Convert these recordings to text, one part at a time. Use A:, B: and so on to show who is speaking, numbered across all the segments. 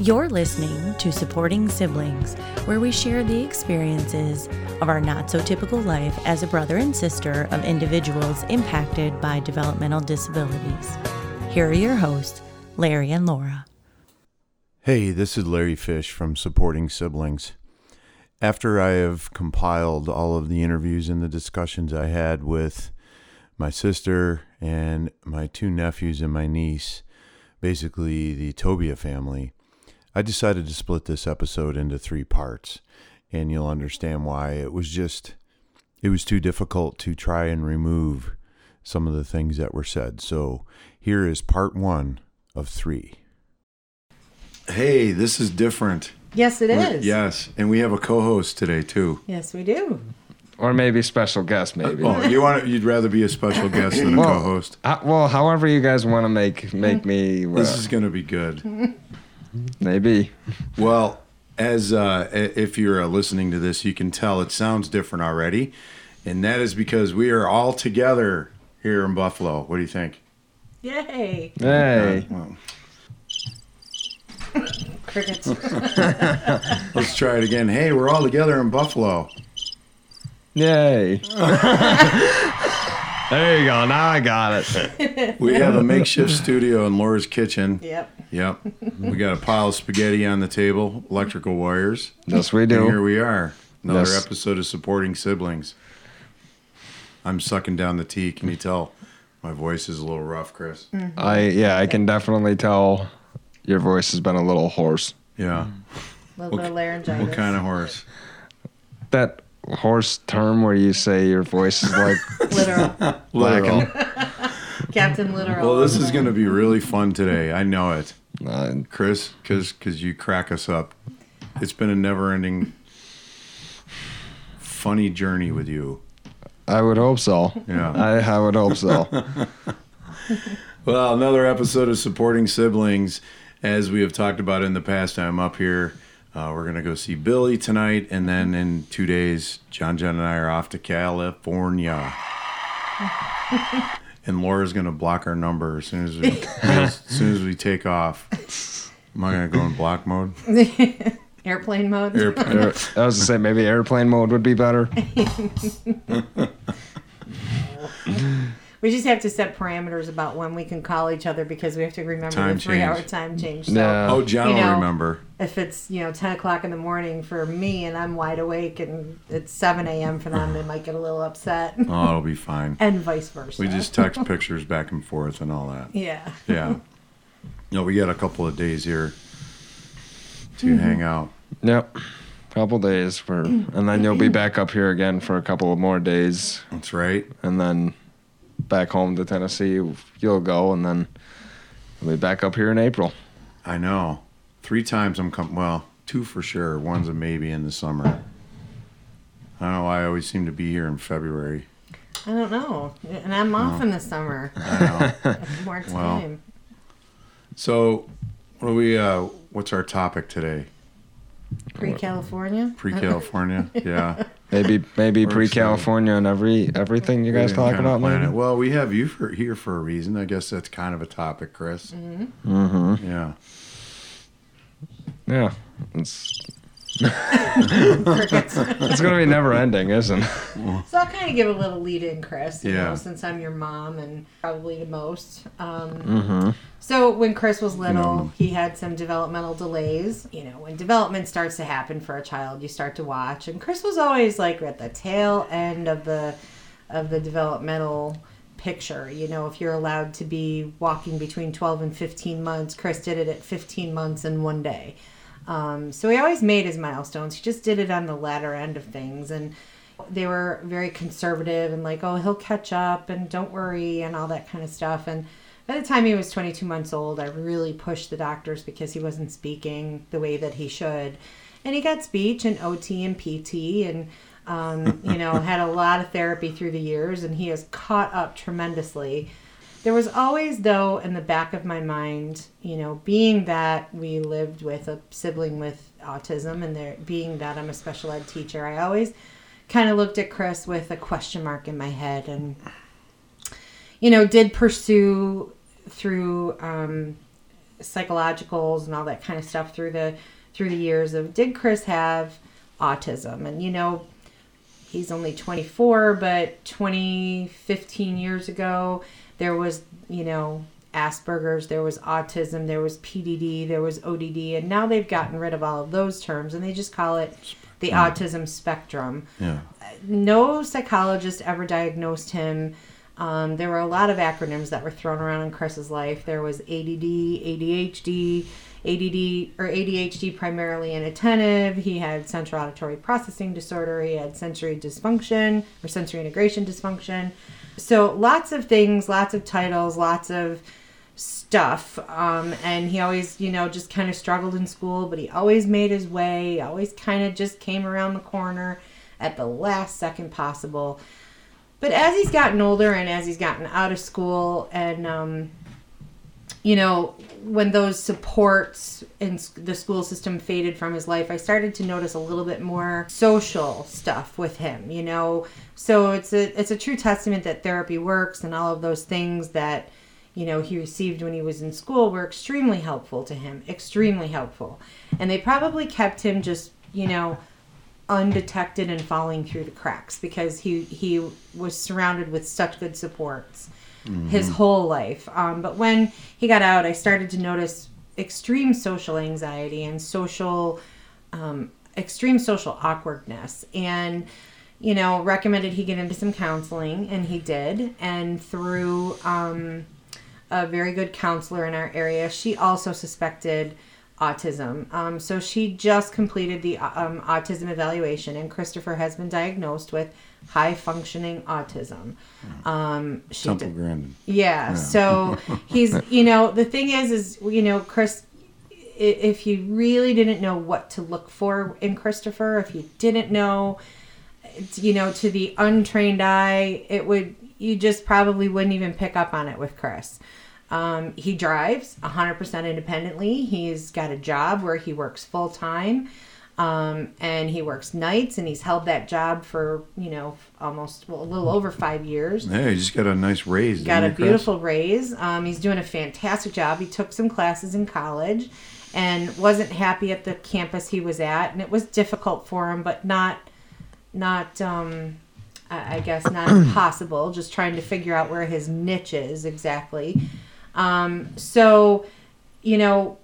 A: You're listening to Supporting Siblings, where we share the experiences of our not so typical life as a brother and sister of individuals impacted by developmental disabilities. Here are your hosts, Larry and Laura.
B: Hey, this is Larry Fish from Supporting Siblings. After I have compiled all of the interviews and the discussions I had with my sister and my two nephews and my niece, basically the Tobia family, I decided to split this episode into three parts, and you'll understand why. It was just, it was too difficult to try and remove some of the things that were said. So here is part one of three. Hey, this is different.
C: Yes, it is.
B: Yes, and we have a co-host today too.
C: Yes, we do.
D: Or maybe special guest, maybe.
B: Oh, you want? You'd rather be a special guest than a
D: Well,
B: co-host.
D: Uh, well, however you guys want to make make me, uh,
B: This is going to be good.
D: maybe.
B: Well, as uh, if you're uh, listening to this, you can tell it sounds different already, and that is because we are all together here in Buffalo. What do you think?
C: Yay.
D: Hey,
B: Well,
C: Crickets.
B: let's try it again. Hey, we're all together in Buffalo.
D: yay! there you go. Now I got it.
B: We have a makeshift studio in Laura's kitchen.
C: yep.
B: Yep. We got a pile of spaghetti on the table, electrical wires.
D: Yes, we
B: And here we are. Another
D: Yes.
B: episode of Supporting Siblings. I'm sucking down the tea. Can you tell my voice is a little rough, Chris? Mm-hmm.
D: I yeah, I can definitely tell your voice has been a little hoarse.
B: Yeah.
C: A little bit of laryngitis.
B: What kind of horse?
D: That hoarse term where you say your voice is like
C: Literal.
D: lacking.
C: Captain Literal.
B: Well, this is going to be really fun today. I know it.
D: Uh,
B: Chris, because you crack us up. It's been a never ending funny journey with you.
D: I would hope so.
B: Yeah.
D: I, I would hope so.
B: Well, another episode of Supporting Siblings. As we have talked about in the past, I'm up here. Uh, we're going to go see Billy tonight. And then in two days, John, John, and I are off to California. and Laura's going to block our number as soon as we, as soon as we take off. Am I going to go in block mode?
C: Airplane mode.
B: Airplane.
D: I was to say maybe airplane mode would be better.
C: We just have to set parameters about when we can call each other because we have to remember
B: Time
C: the three hour time change. So
D: Yeah.
B: Oh, John
C: You
B: will
C: know,
B: remember.
C: if it's, you know, 10 o'clock in the morning for me and I'm wide awake and it's 7 a.m. for them, they might get a little upset.
B: Oh, it'll be fine.
C: and vice versa.
B: We just text pictures back and forth and all that.
C: Yeah.
B: Yeah. No, we got a couple of days here to
C: Mm-hmm.
B: hang out.
D: Yep. Couple days for, and then you'll be back up here again for a couple of more days,
B: That's right.
D: and then back home to Tennessee. You'll go, and then we'll be back up here in April.
B: I know. Three times I'm coming. Well, two for sure. One's a maybe in the summer. I don't know why I always seem to be here in February.
C: I don't know. And I'm off in the summer.
B: I know.
C: More
B: Well, so, what do we? Uh, what's our topic today?
C: Pre California?
B: Pre-California. Yeah.
D: Maybe maybe
B: We're
D: pre
B: excited.
D: California and every everything you guys
B: We
D: talk about.
B: plan
D: Maybe.
B: Well, we have you for here for a reason. I guess that's kind of a topic, Chris.
D: Mm-hmm. mm-hmm.
B: Yeah.
D: Yeah. It's
C: Crickets.
D: It's gonna be never ending, isn't? it?
C: So I'll kind of give a little lead in, Chris. You
B: Yeah.
C: know, since I'm your mom and probably the most. Um,
D: Mm-hmm.
C: so when Chris was little,
B: No.
C: he had some developmental delays. You know, when development starts to happen for a child, you start to watch, and Chris was always like at the tail end of the of the developmental picture. You know, if you're allowed to be walking between 12 and 15 months, Chris did it at 15 months and one day. Um, so he always made his milestones. He just did it on the latter end of things. And they were very conservative and like, oh, he'll catch up and don't worry and all that kind of stuff. And by the time he was 22 months old, I really pushed the doctors because he wasn't speaking the way that he should. And he got speech and OT and PT and, um, you know, had a lot of therapy through the years. And he has caught up tremendously. There was always, though, in the back of my mind, you know, being that we lived with a sibling with autism and there being that I'm a special ed teacher, I always kind of looked at Chris with a question mark in my head and, you know, did pursue through um, psychologicals and all that kind of stuff through the through the years of did Chris have autism? And you know, he's only 24, but 20, 15 years ago, there was, you know, Asperger's, there was autism, there was PDD, there was ODD, and now they've gotten rid of all of those terms and they just call it the autism spectrum.
B: Yeah.
C: No psychologist ever diagnosed him. Um, there were a lot of acronyms that were thrown around in Chris's life. There was ADD, ADHD, ADD or ADHD primarily inattentive. He had central auditory processing disorder. He had sensory dysfunction or sensory integration dysfunction. So lots of things, lots of titles, lots of stuff. Um, and he always, you know, just kind of struggled in school, but he always made his way. Always kind of just came around the corner at the last second possible. But as he's gotten older and as he's gotten out of school and um, you know, when those supports in the school system faded from his life, I started to notice a little bit more social stuff with him, you know. So it's a it's a true testament that therapy works and all of those things that you know he received when he was in school were extremely helpful to him, extremely helpful. And they probably kept him just, you know, undetected and falling through the cracks because he he was surrounded with such good supports mm-hmm. his whole life. Um, but when he got out, I started to notice extreme social anxiety and social, um, extreme social awkwardness. And, you know, recommended he get into some counseling, and he did. And through um, a very good counselor in our area, she also suspected autism. Um, so she just completed the um, autism evaluation, and Christopher has been diagnosed with high functioning autism. Um,
B: she Temple did, Grandin.
C: Yeah, yeah. So he's, you know, the thing is, is you know, Chris. If you really didn't know what to look for in Christopher, if you didn't know, you know, to the untrained eye, it would you just probably wouldn't even pick up on it with Chris. Um, he drives 100% independently. He's got a job where he works full time. Um, and he works nights and he's held that job for you know almost well, a little over five years
B: yeah he just got a nice raise
C: got a beautiful raise um, he's doing a fantastic job he took some classes in college and wasn't happy at the campus he was at and it was difficult for him but not not um, I guess not impossible just trying to figure out where his niche is exactly um, so you know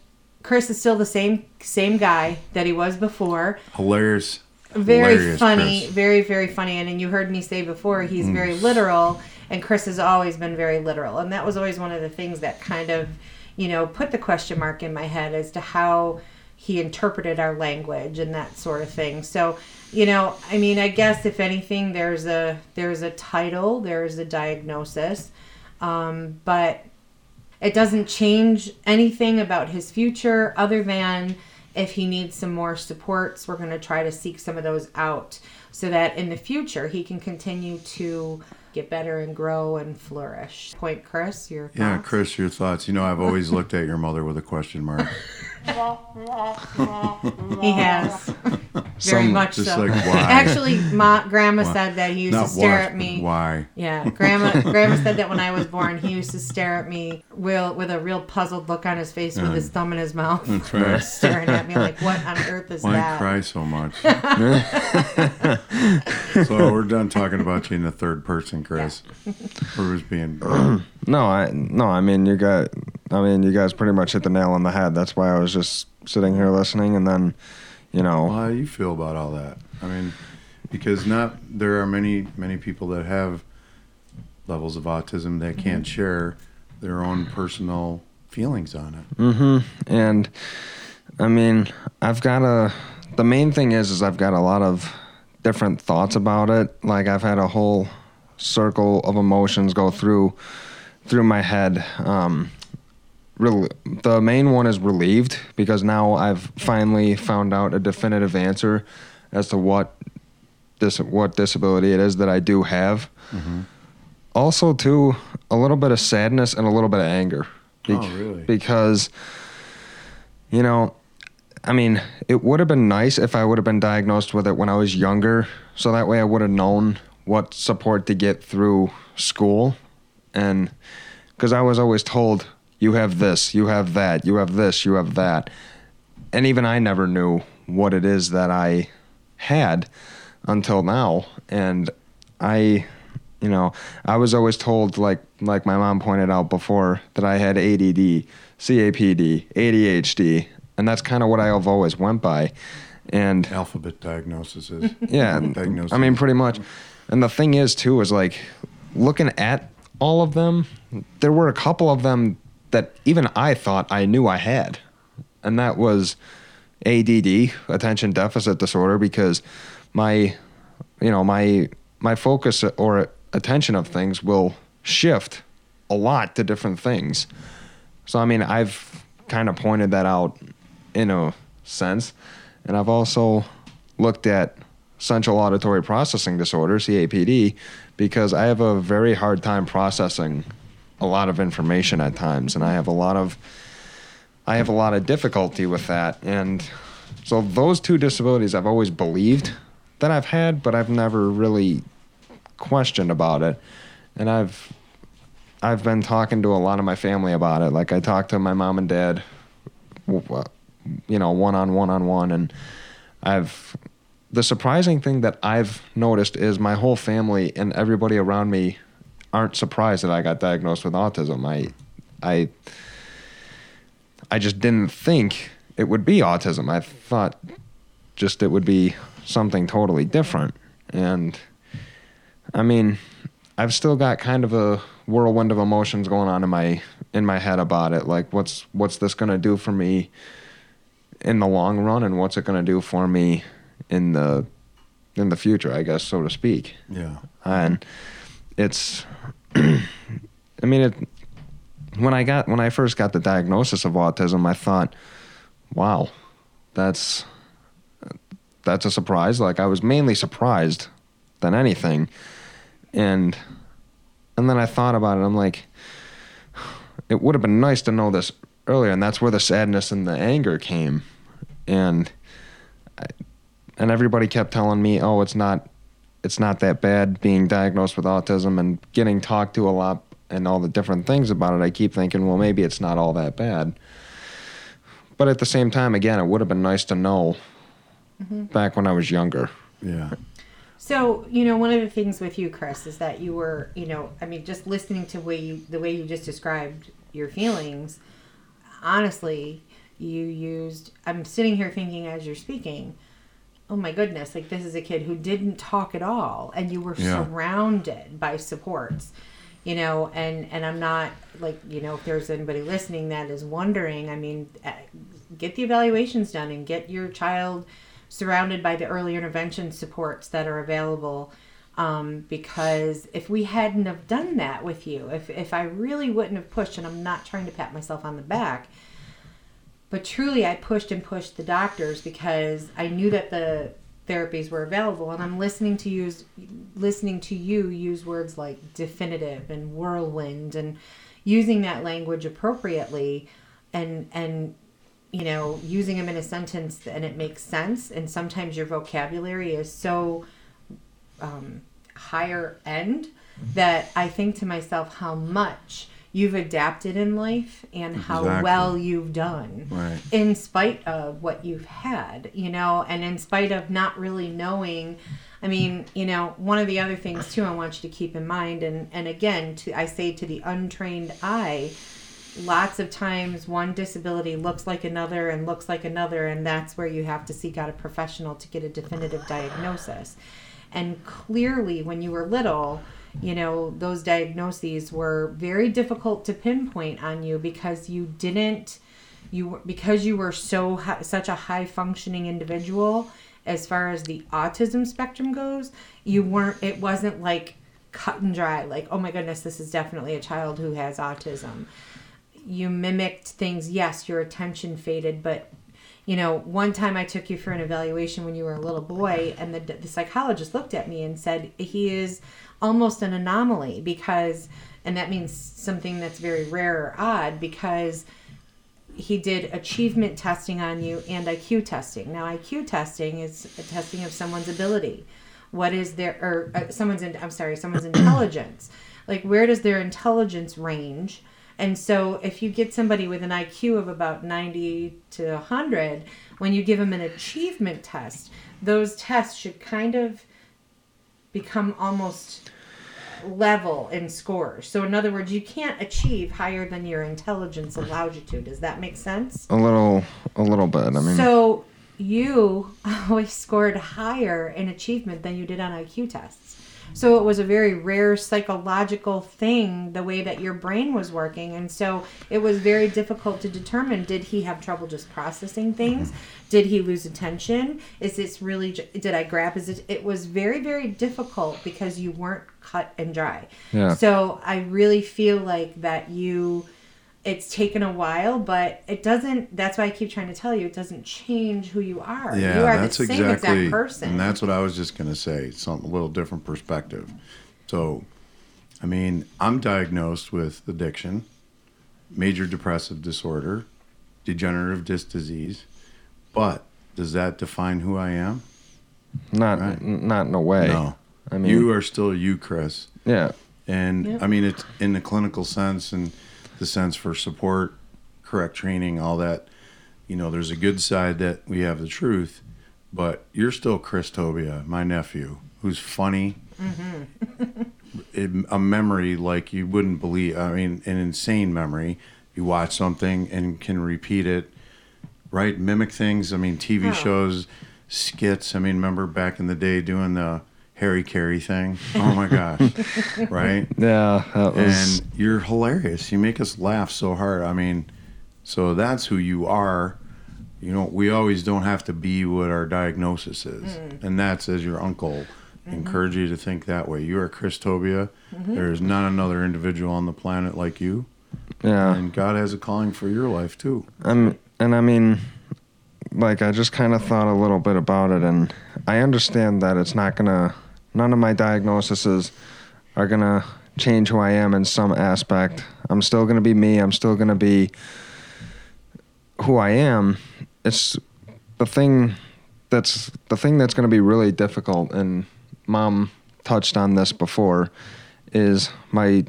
C: Chris is still the same same guy that he was before.
B: Hilarious.
C: Very Hilarious funny, Chris. very very funny. And, and you heard me say before, he's mm. very literal, and Chris has always been very literal, and that was always one of the things that kind of, you know, put the question mark in my head as to how he interpreted our language and that sort of thing. So, you know, I mean, I guess if anything, there's a there's a title, there's a diagnosis, um, but it doesn't change anything about his future other than if he needs some more supports, we're going to try to seek some of those out so that in the future he can continue to get better and grow and flourish. Point, Chris, your thoughts?
B: Yeah, Chris, your thoughts. You know, I've always looked at your mother with a question mark.
C: he has. Very Some, much so. Like, Actually, my grandma why? said that he used Not to stare at me.
B: Why?
C: Yeah, grandma. grandma said that when I was born, he used to stare at me real with a real puzzled look on his face, with his uh-huh. thumb in his mouth, That's right. staring at me like, "What on earth is
B: why
C: that?"
B: Why cry so much? so we're done talking about you in the third person, Chris. Yeah. We're just being.
D: no, I no. I mean, you got. I mean, you guys pretty much hit the nail on the head. That's why I was just sitting here listening, and then, you know.
B: How do you feel about all that? I mean, because not there are many many people that have levels of autism that can't mm-hmm. share their own personal feelings on it.
D: Mm-hmm. And I mean, I've got a. The main thing is, is I've got a lot of different thoughts about it. Like I've had a whole circle of emotions go through through my head. Um, Rel- the main one is relieved because now I've finally found out a definitive answer as to what this what disability it is that I do have. Mm-hmm. Also, too, a little bit of sadness and a little bit of anger.
B: Be- oh, really?
D: Because, you know, I mean, it would have been nice if I would have been diagnosed with it when I was younger, so that way I would have known what support to get through school, and because I was always told you have this, you have that, you have this, you have that. And even I never knew what it is that I had until now. And I, you know, I was always told, like, like my mom pointed out before, that I had ADD, CAPD, ADHD, and that's kind of what I've always went by. And
B: Alphabet diagnosis is.
D: yeah,
B: Diagnosis.
D: I mean, pretty much. And the thing is, too, is like looking at all of them, there were a couple of them that even I thought I knew I had. And that was ADD, attention deficit disorder, because my, you know, my my focus or attention of things will shift a lot to different things. So I mean, I've kind of pointed that out in a sense, and I've also looked at central auditory processing disorder (CAPD) because I have a very hard time processing a lot of information at times, and I have a lot of I have a lot of difficulty with that, and so those two disabilities I've always believed that I've had, but I've never really questioned about it, and I've I've been talking to a lot of my family about it. Like I talked to my mom and dad, you know, one on one on one, and I've the surprising thing that I've noticed is my whole family and everybody around me aren't surprised that I got diagnosed with autism. I I I just didn't think it would be autism. I thought just it would be something totally different. And I mean, I've still got kind of a whirlwind of emotions going on in my in my head about it. Like what's what's this going to do for me in the long run and what's it going to do for me in the in the future, I guess so to speak.
B: Yeah.
D: And it's I mean it when I got when I first got the diagnosis of autism, I thought, wow, that's that's a surprise. Like I was mainly surprised than anything. And and then I thought about it. I'm like, it would have been nice to know this earlier, and that's where the sadness and the anger came. And I, and everybody kept telling me, "Oh, it's not, it's not that bad being diagnosed with autism and getting talked to a lot and all the different things about it." I keep thinking, well, maybe it's not all that bad. But at the same time, again, it would have been nice to know mm-hmm. back when I was younger.
B: Yeah.
C: So, you know, one of the things with you, Chris, is that you were, you know, I mean, just listening to way you, the way you just described your feelings, honestly, you used, I'm sitting here thinking as you're speaking, oh my goodness, like this is a kid who didn't talk at all, and you were
B: Yeah.
C: surrounded by supports, you know, and, and I'm not like, you know, if there's anybody listening that is wondering, I mean, uh, get the evaluations done and get your child surrounded by the early intervention supports that are available um, because if we hadn't have done that with you if, if i really wouldn't have pushed and i'm not trying to pat myself on the back but truly i pushed and pushed the doctors because i knew that the therapies were available and i'm listening to use listening to you use words like definitive and whirlwind and using that language appropriately and and you know, using them in a sentence and it makes sense. And sometimes your vocabulary is so um, higher end that I think to myself how much you've adapted in life and how
B: Exactly.
C: well you've done
B: Right.
C: in spite of what you've had, you know, and in spite of not really knowing. I mean, you know, one of the other things too I want you to keep in mind, and and again, to I say to the untrained eye, lots of times one disability looks like another and looks like another, and that's where you have to seek out a professional to get a definitive diagnosis. And clearly, when you were little, you know, those diagnoses were very difficult to pinpoint on you because you didn't you because you were so such a high functioning individual as far as the autism spectrum goes you weren't it wasn't like cut and dry like oh my goodness this is definitely a child who has autism. You mimicked things yes your attention faded but you know one time i took you for an evaluation when you were a little boy and the, the psychologist looked at me and said he is almost an anomaly because and that means something that's very rare or odd because he did achievement testing on you and IQ testing. Now, IQ testing is a testing of someone's ability. What is their or uh, someone's in, I'm sorry, someone's intelligence. Like where does their intelligence range And so if you get somebody with an IQ of about 90 to 100, when you give them an achievement test, those tests should kind of become almost level in scores. So in other words, you can't achieve higher than your intelligence allows you to. Does that make sense?
D: A little, a little bit. I mean,
C: So you always scored higher in achievement than you did on IQ tests. So it was a very rare psychological thing, the way that your brain was working. And so it was very difficult to determine did he have trouble just processing things? Mm-hmm. Did he lose attention? Is this really, did I grab? Is it, it was very, very difficult because you weren't cut and dry.
D: Yeah.
C: So I really feel like that you, it's taken a while, but it doesn't. That's why I keep trying to tell you, it doesn't change who you are.
B: Yeah,
C: you are
B: that's
C: the same
B: exactly,
C: exact person.
B: and that's what I was just gonna say. Something a little different perspective. So, I mean, I'm diagnosed with addiction, major depressive disorder, degenerative disc disease, but does that define who I am?
D: not,
B: Right.
D: n- not in a way.
B: No.
D: I mean,
B: you are still you, Chris.
D: yeah,
B: And
C: Yep.
B: I mean, it's in the clinical sense and the sense for support, correct training, all that. You know, there's a good side that we have the truth, but you're still Chris Tobia, my nephew, who's funny, mm-hmm. It- a memory like you wouldn't believe. I mean, an insane memory. You watch something and can repeat it, right? Mimic things. I mean, TV
C: Oh.
B: shows, skits. I mean, remember back in the day doing the Harry Caray thing? Oh my gosh, right?
D: yeah, that was.
B: and you're hilarious. You make us laugh so hard. I mean, so that's who you are. You know, we always don't have to be what our diagnosis is, mm. and that's as your uncle. Mm-hmm. Encourage you to think that way. You are Chris Tobia. Mm-hmm. There is not another individual on the planet like you,
D: yeah,
B: and God has a calling for your life too.
D: I'm, and I mean, like I just kind of thought a little bit about it, and I understand that it's not gonna. None of my diagnoses are gonna change who I am in some aspect. I'm still gonna be me. I'm still gonna be who I am. It's the thing that's the thing that's gonna be really difficult, and Mom touched on this before, is my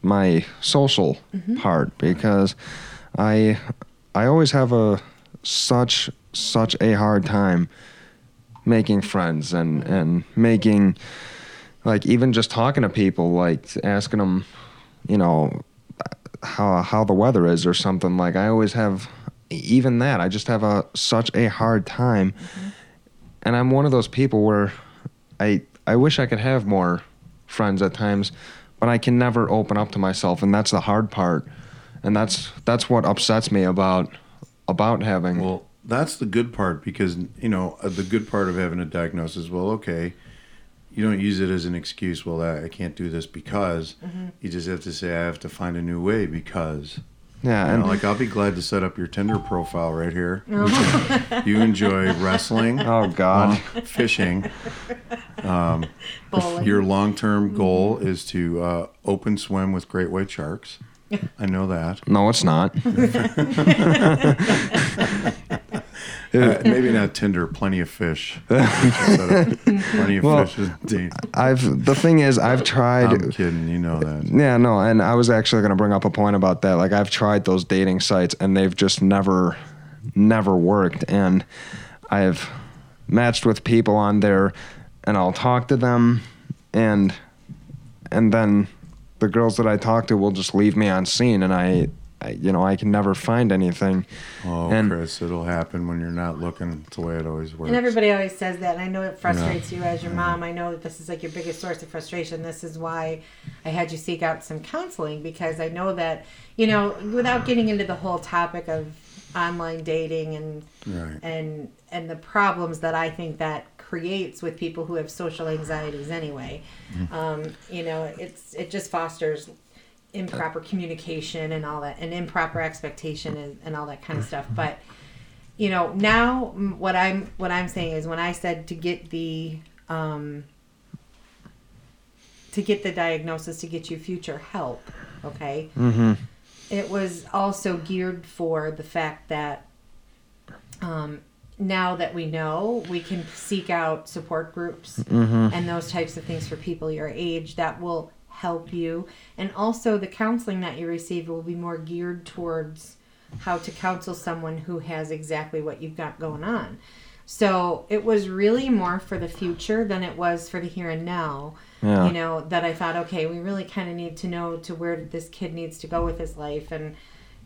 D: my social mm-hmm. part because I I always have a such such a hard time making friends and and making like even just talking to people like asking them you know how how the weather is or something. Like I always have even that I just have a such a hard time. Mm-hmm. And I'm one of those people where I I wish I could have more friends at times but I can never open up to myself and that's the hard part. And that's that's what upsets me about about having
B: Well, that's the good part because you know uh, the good part of having a diagnosis. Well, okay, you don't use it as an excuse. Well, I, I can't do this because you just have to say I have to find a new way because.
D: yeah
B: You
D: and
B: know, like I'll be glad to set up your Tinder profile right here. you enjoy wrestling,
D: oh god
B: uh, fishing.
C: Bowling.
B: Your long-term goal is to uh, open swim with great white sharks. I know that.
D: no it's not
B: Uh, maybe not Tinder. Plenty of fish. plenty of
D: Well,
B: fish. is deep.
D: I've the thing is I've tried
B: I'm kidding. You know that.
D: Yeah, no, and I was actually going to bring up a point about that. Like I've tried those dating sites and they've just never never worked and I've matched with people on there and I'll talk to them and and then the girls that I talk to will just leave me on seen and I, I you know, I can never find anything.
B: Oh,
D: And-
B: Chris, it'll happen when you're not looking. It's the way it always works.
C: And everybody always says that, and I know it frustrates you as your mom. I know that this is like your biggest source of frustration. This is why I had you seek out some counseling because I know that, you know, without getting into the whole topic of online dating and
B: Right.
C: and and the problems that I think that creates with people who have social anxieties anyway. Um, you know, it's it just fosters improper communication and all that and improper expectation and, and all that kind of stuff. But you know, now mm, what I'm what I'm saying is when I said to get the um, to get the diagnosis to get you future help, okay?
D: Mm-hmm.
C: it was also geared for the fact that um, now that we know, we can seek out support groups and those types of things for people your age that will help you. And also, the counseling that you receive will be more geared towards how to counsel someone who has exactly what you've got going on. So it was really more for the future than it was for the here and now.
D: Yeah.
C: You know, that I thought, okay, we really kind of need to know to where this kid needs to go with his life. And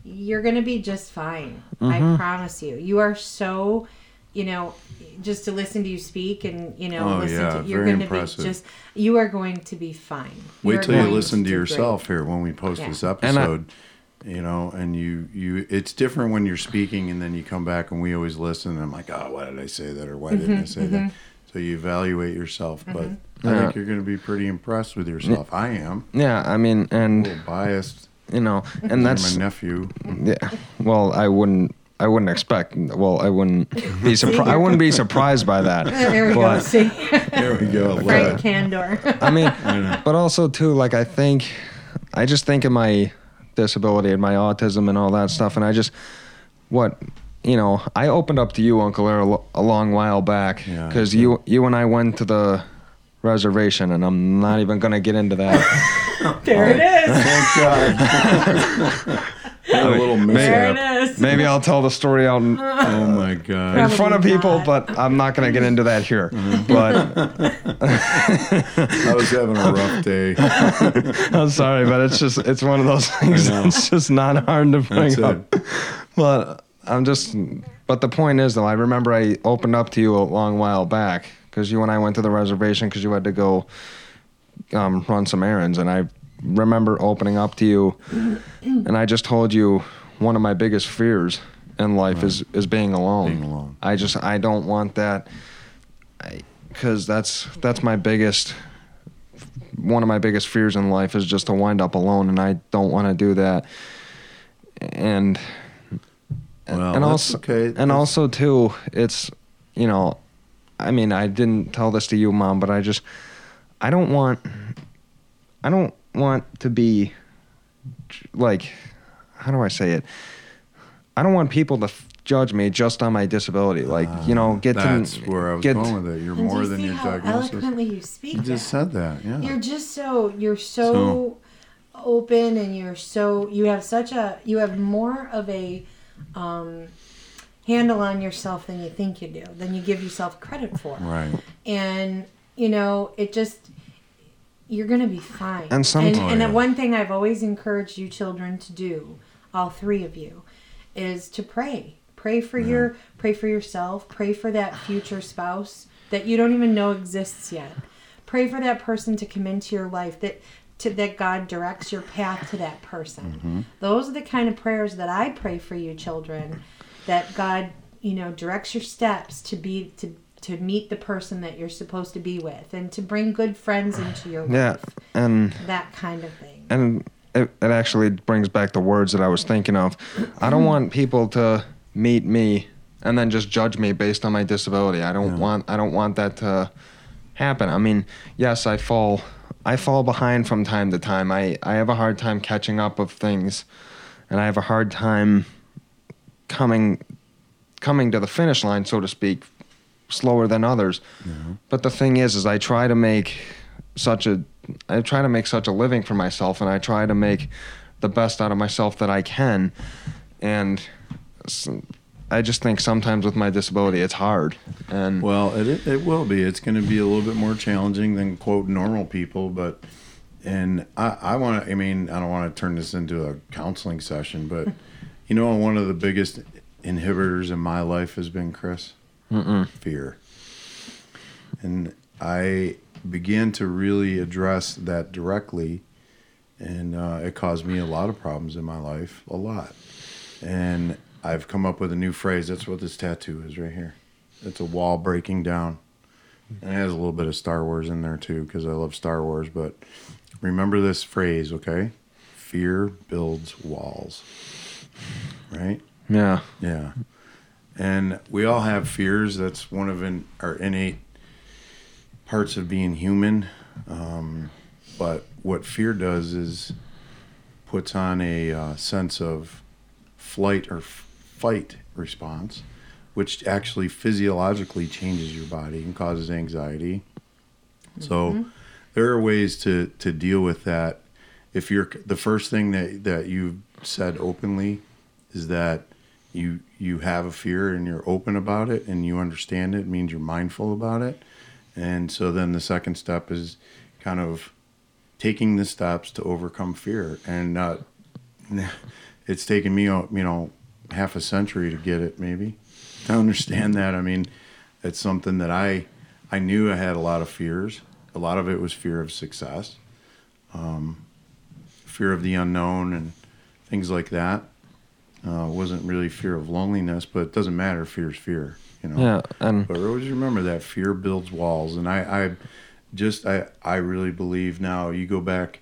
C: you're going to be just fine.
D: Mm-hmm.
C: I promise you. You are so, you know, just to listen to you speak and, you know,
B: Oh,
C: listen
B: yeah,
C: to you're
B: very
C: going to be just, you are going to be fine.
B: Wait till you listen to
C: do
B: yourself here when we post
C: Yeah.
B: this
D: And I-
B: episode. you know, and you you it's different when you're speaking and then you come back and we always listen and I'm like, oh, why did I say that or why
C: Mm-hmm,
B: didn't I say that? So you evaluate yourself, but I
D: Yeah.
B: think you're going to be pretty impressed with yourself. I am
D: Yeah, I mean, and
B: little biased.
D: you know, and that's
B: my nephew.
D: yeah. Well, I wouldn't. I wouldn't expect. Well, I wouldn't be surprised. I wouldn't be surprised by that.
C: There we go.
D: But-
C: See,
B: There we go.
C: Frank Candor.
D: I mean, but also too, like I think, I just think of my disability and my autism and all that stuff, and I just, what, you know, I opened up to you, Uncle Air, a long while back, because
B: I
D: you, you and I went to the reservation, and I'm not even gonna get into that.
C: there it is.
B: Thank God. Had a little
C: There
B: mishap.
C: it is.
D: Maybe I'll tell the story out in,
B: Oh my
D: in front of people,
C: not.
D: but I'm not gonna get into that here.
B: Mm-hmm.
D: But
B: I was having a rough day.
D: I'm sorry, but it's just it's one of those things
B: know.
D: that's just not hard to bring
B: That's
D: up. But I'm just. But the point is, though, I remember I opened up to you a long while back because you and I went to the reservation because you had to go um, run some errands, and I remember opening up to you, mm-hmm. and I just told you one of my biggest fears in life is is being alone.
B: Being alone.
D: I just I don't want that, because that's that's my biggest one of my biggest fears in life is just to wind up alone, and I don't want to do that. And
B: Well,
D: and also
B: okay.
D: and
B: That's-
D: also too, it's you know, I mean, I didn't tell this to you, mom, but I just I don't want I don't want to be like how do I say it? I don't want people to f- judge me just on my disability. Like you know, get
B: That's
D: to
B: where I was
D: get
B: going with it. You're
C: And
B: more
C: you
B: than
C: see
B: your
C: how
B: diagnosis.
C: eloquently you speak.
B: You just
C: that?
B: said that. Yeah.
C: You're just so you're so,
B: So-
C: open and you're so you have such a you have more of a um, handle on yourself than you think you do than you give yourself credit for.
B: right.
C: And you know it just you're gonna be fine.
D: And some-
C: and, and
B: yeah.
C: one thing I've always encouraged you children to do, all three of you, is to pray. Pray for your pray for yourself. Pray for that future spouse that you don't even know exists yet. Pray for that person to come into your life that to that God directs your path to that person. Mm-hmm. Those are the kind of prayers that I pray for you children that God, you know, directs your steps to be to to meet the person that you're supposed to be with and to bring good friends into your
D: yeah,
C: life. Yeah.
D: And
C: That kind of thing.
D: and it, it actually brings back the words that I was thinking of. I don't want people to meet me and then just judge me based on my disability. I don't
B: Yeah.
D: want I don't want that to happen. I mean, yes, I fall I fall behind from time to time. I, I have a hard time catching up of things and I have a hard time coming coming to the finish line, so to speak, slower than others. But the thing is, is I try to make such a, I try to make such a living for myself, and I try to make the best out of myself that I can, and I just think sometimes with my disability, it's hard. And
B: Well, it it will be. It's going to be a little bit more challenging than quote normal people, but and I I want to. I mean, I don't want to turn this into a counseling session, but you know, one of the biggest inhibitors in my life has been Chris
D: Mm-mm.
B: fear, and I began to really address that directly, and uh, it caused me a lot of problems in my life, a lot, and I've come up with a new phrase. That's what this tattoo is right here. It's a wall breaking down. And it has a little bit of Star Wars in there too, because I love Star Wars. But remember this phrase, okay? Fear builds walls. Right?
D: yeah,
B: Yeah. And we all have fears. That's one of in, our innate parts of being human. Um, but what fear does is puts on a uh, sense of flight or f- fight response, which actually physiologically changes your body and causes anxiety. So there are ways to to deal with that. If you're the first thing that that you said openly is that you you have a fear and you're open about it and you understand it, it means you're mindful about it. And so then the second step is kind of taking the steps to overcome fear. And uh, it's taken me, you know, half a century to get it, maybe to understand that. I mean, it's something that I I knew I had a lot of fears. A lot of it was fear of success, um, fear of the unknown, and things like that. Uh, wasn't really fear of loneliness, but it doesn't matter. Fear's fear, you know.
D: Yeah, and
B: but always remember that fear builds walls, and I, I just I I really believe now. You go back,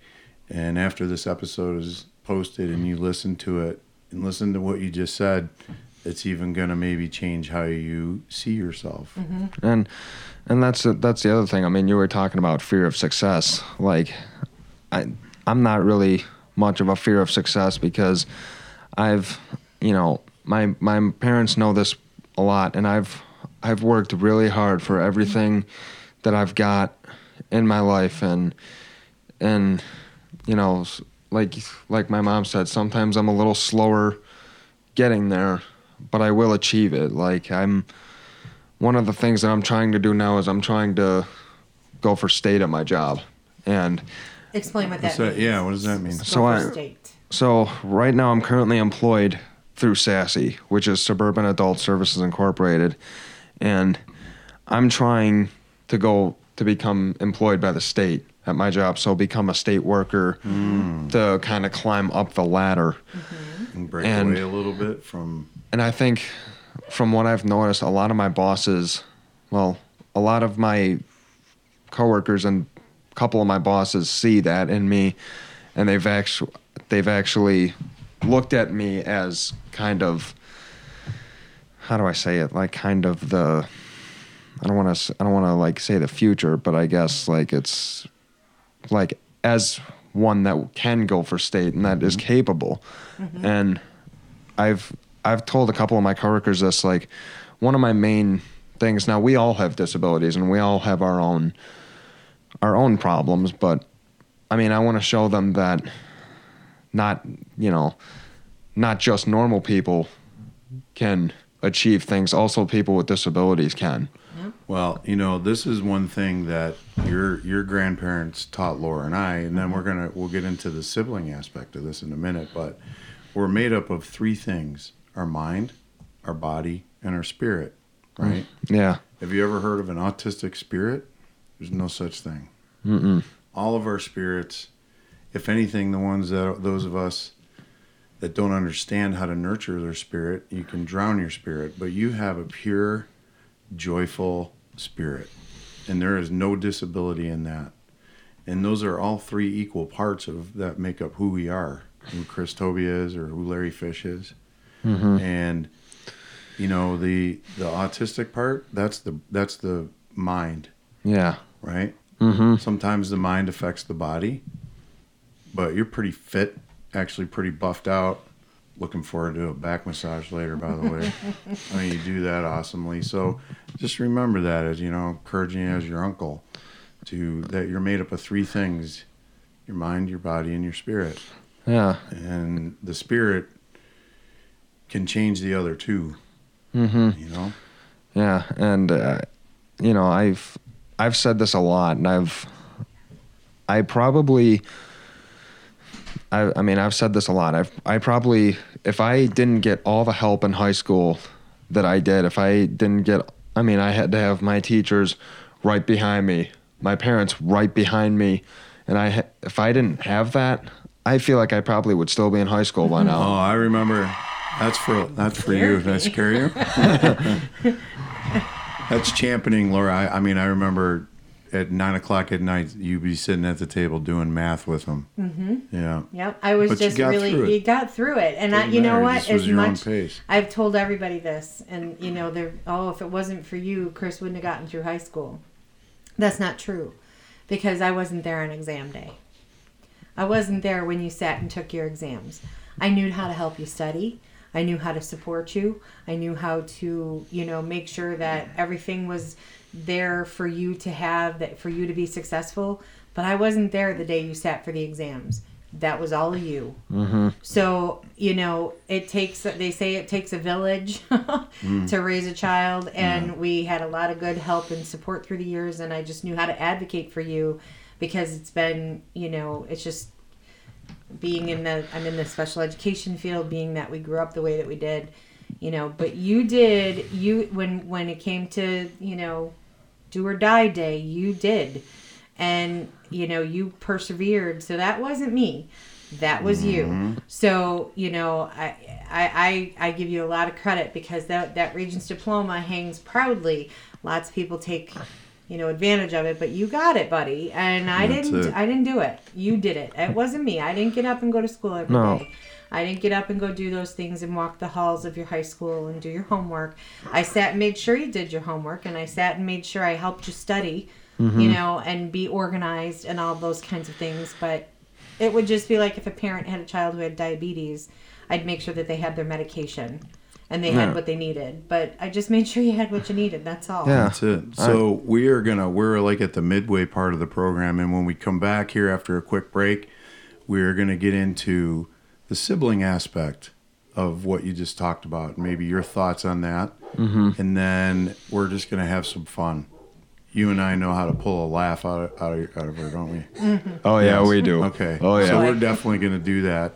B: and after this episode is posted, and you listen to it, and listen to what you just said, it's even gonna maybe change how you see yourself.
C: Mm-hmm.
D: And and that's that's the other thing. I mean, you were talking about fear of success. Like, I I'm not really much of a fear of success because I've you know my my parents know this a lot, and I've I've worked really hard for everything that I've got in my life, and and you know like like my mom said, sometimes I'm a little slower getting there, but I will achieve it. Like I'm one of the things that I'm trying to do now is I'm trying to go for state at my job. And
C: explain what that,
B: that
C: means.
B: Yeah, what does that mean?
D: So I
C: state.
D: So right now I'm currently employed through SASI, which is Suburban Adult Services Incorporated, and I'm trying to go to become employed by the state at my job, so become a state worker
B: mm.
D: to kind of climb up the ladder
C: mm-hmm.
B: and break
D: and,
B: away a little bit from.
D: And I think, from what I've noticed, a lot of my bosses, well, a lot of my coworkers and a couple of my bosses see that in me, and they've actually they've actually looked at me as kind of how do I say it like kind of the I don't want to I don't want to like say the future, but I guess like it's like as one that can go for state and that mm-hmm. is capable. Mm-hmm. And I've I've told a couple of my coworkers this like one of my main things now we all have disabilities and we all have our own our own problems, but I mean I want to show them that not, you know, not just normal people can achieve things, also people with disabilities can.
B: Well, you know, this is one thing that your your grandparents taught Laura and I, and then we're gonna we'll get into the sibling aspect of this in a minute. But we're made up of three things: our mind, our body, and our spirit. Right?
D: Mm, yeah.
B: Have you ever heard of an autistic spirit? There's no such thing.
D: Mm-mm.
B: All of our spirits, if anything, the ones that those of us that don't understand how to nurture their spirit, you can drown your spirit. But you have a pure, joyful spirit. And there is no disability in that. And those are all three equal parts of that make up who we are, who Chris Tobia is or who Larry Fish is.
D: Mm-hmm.
B: And you know, the the autistic part, that's the that's the mind.
D: Yeah.
B: Right?
D: Mm-hmm.
B: Sometimes the mind affects the body. But you're pretty fit, actually pretty buffed out. Looking forward to a back massage later by the way. I mean you do that awesomely. So just remember that as you know encouraging as your uncle to that you're made up of three things your mind your body and your spirit.
D: Yeah.
B: And the spirit can change the other 2
D: mm-hmm.
B: you know?
D: Yeah and uh, you know i've i've said this a lot and i've i probably I, I mean, I've said this a lot. I've, I probably, if I didn't get all the help in high school that I did, if I didn't get, I mean, I had to have my teachers right behind me, my parents right behind me, and I, if I didn't have that, I feel like I probably would still be in high school by oh, now.
B: Oh, I remember. That's for that's for you. That's scare you. that's championing Laura. I, I mean, I remember at nine o'clock at night, you'd be sitting at the table doing math with them.
C: Mm-hmm.
B: Yeah.
C: Yep. I was
B: but
C: just really you got through it, and I, you know what?
B: As much
C: I've told everybody this, and you know, they're oh, if it wasn't for you, Chris wouldn't have gotten through high school. That's not true, because I wasn't there on exam day. I wasn't there when you sat and took your exams. I knew how to help you study. I knew how to support you. I knew how to, you know, make sure that everything was there for you to have that for you to be successful but I wasn't there the day you sat for the exams. That was all of you. Mm-hmm. So you know, it takes. They say it takes a village to raise a child, and we had a lot of good help and support through the years. And I just knew how to advocate for you because it's been, you know, it's just being in the I'm in the special education field, being that we grew up the way that we did, you know. But you did you when when it came to you know, do or die day, you did, and you know you persevered. So that wasn't me, that was you. Mm-hmm. So you know I. I, I, I give you a lot of credit because that, that Regents diploma hangs proudly. Lots of people take you know advantage of it but you got it buddy. And i
B: That's
C: didn't
B: it.
C: i didn't do it. You did it. It wasn't me. I didn't get up and go to school every day.
D: No.
C: i didn't get up and go do those things and walk the halls of your high school and do your homework. I sat and made sure you did your homework and i sat and made sure i helped you study mm-hmm. you know and be organized and all those kinds of things. But it would just be like if a parent had a child who had diabetes i'd make sure that they had their medication and they
D: Yeah.
C: had what they needed but i just made sure you had what you needed that's all
D: Yeah.
B: That's it. So we are gonna we're like at the midway part of the program, and when we come back here after a quick break, we're gonna get into the sibling aspect of what you just talked about. Maybe your thoughts on that, mm-hmm. and then we're just gonna have some fun. You and I know how to pull a laugh out of, out of, out of her, don't we?
D: Oh yeah,
B: Yes.
D: we do.
B: Okay.
D: Oh yeah.
B: So we're definitely going to do that.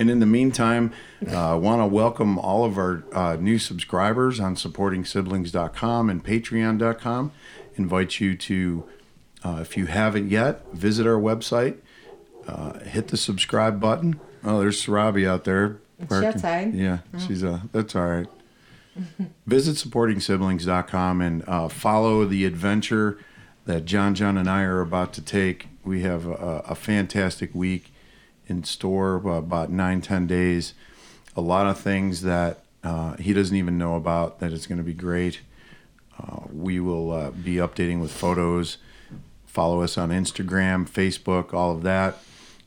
B: And in the meantime, I uh, want to welcome all of our uh, new subscribers on supportingsiblings.com and patreon.com. Invite you to, uh, if you haven't yet, visit our website, uh, hit the subscribe button. Oh, there's Sarabi out there.
C: Outside?
B: Yeah, she's uh, that's all right. Visit supportingsiblings.com and uh, follow the adventure that John, John, and I are about to take. We have a, a fantastic week in store, uh, about nine, ten days. A lot of things that uh, he doesn't even know about. That it's going to be great. Uh, we will uh, be updating with photos. Follow us on Instagram, Facebook, all of that.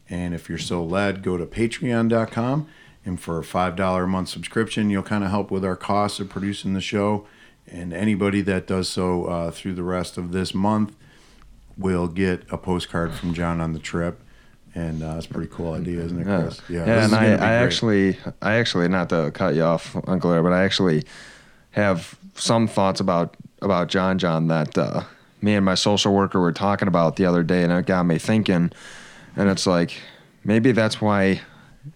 B: And if you're so led, go to patreon.com. And for a $5 a month subscription, you'll kind of help with our costs of producing the show. And anybody that does so uh, through the rest of this month will get a postcard from John on the trip. And uh, it's a pretty cool idea, isn't it, Chris?
D: yeah,
B: this is
D: and I, I actually, I actually, not to cut you off, Uncle Eric, but I actually have some thoughts about about John John that uh, me and my social worker were talking about the other day, and it got me thinking. And it's like maybe that's why,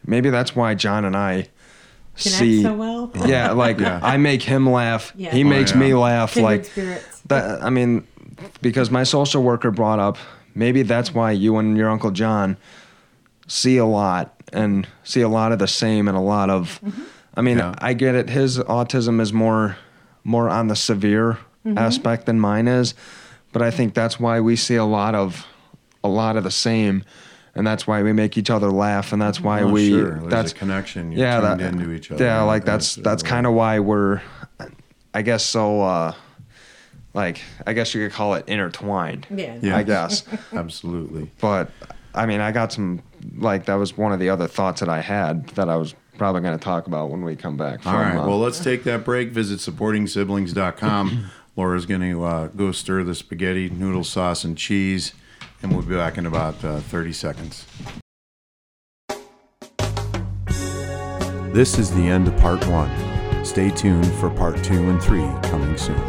D: maybe that's why John and I
C: Connect
D: see,
C: so well.
D: yeah, like
B: Yeah.
D: I make him laugh,
C: Yeah.
D: he
C: Oh,
D: makes
B: yeah.
D: me laugh,
C: Kindred
D: like
C: spirits.
D: that I mean, because my social worker brought up maybe that's why you and your uncle John see a lot and see a lot of the same and a lot of I mean,
B: Yeah.
D: I get it his autism is more more on the severe aspect than mine is, but I think that's why we see a lot of a lot of the same and that's why we make each other laugh and that's why
B: Oh,
D: we
B: sure. There's
D: that's
B: a connection. You're
D: yeah,
B: tuned
D: that,
B: into each other.
D: Yeah, like that's
B: That's-
D: that's kind of why we're, I guess so. uh Like I guess you could call it intertwined.
C: Yeah.
B: Yeah.
D: I guess,
B: Absolutely.
D: but I mean, I got some like that was one of the other thoughts that I had that I was probably going to talk about when we come back. From,
B: All right.
D: uh,
B: Well, let's take that break. Visit supportingsiblings.com. Laura's going to uh, go stir the spaghetti, noodle sauce, and cheese, and we'll be back in about uh, 30 seconds. This is the end of part one. Stay tuned for part two and three coming soon.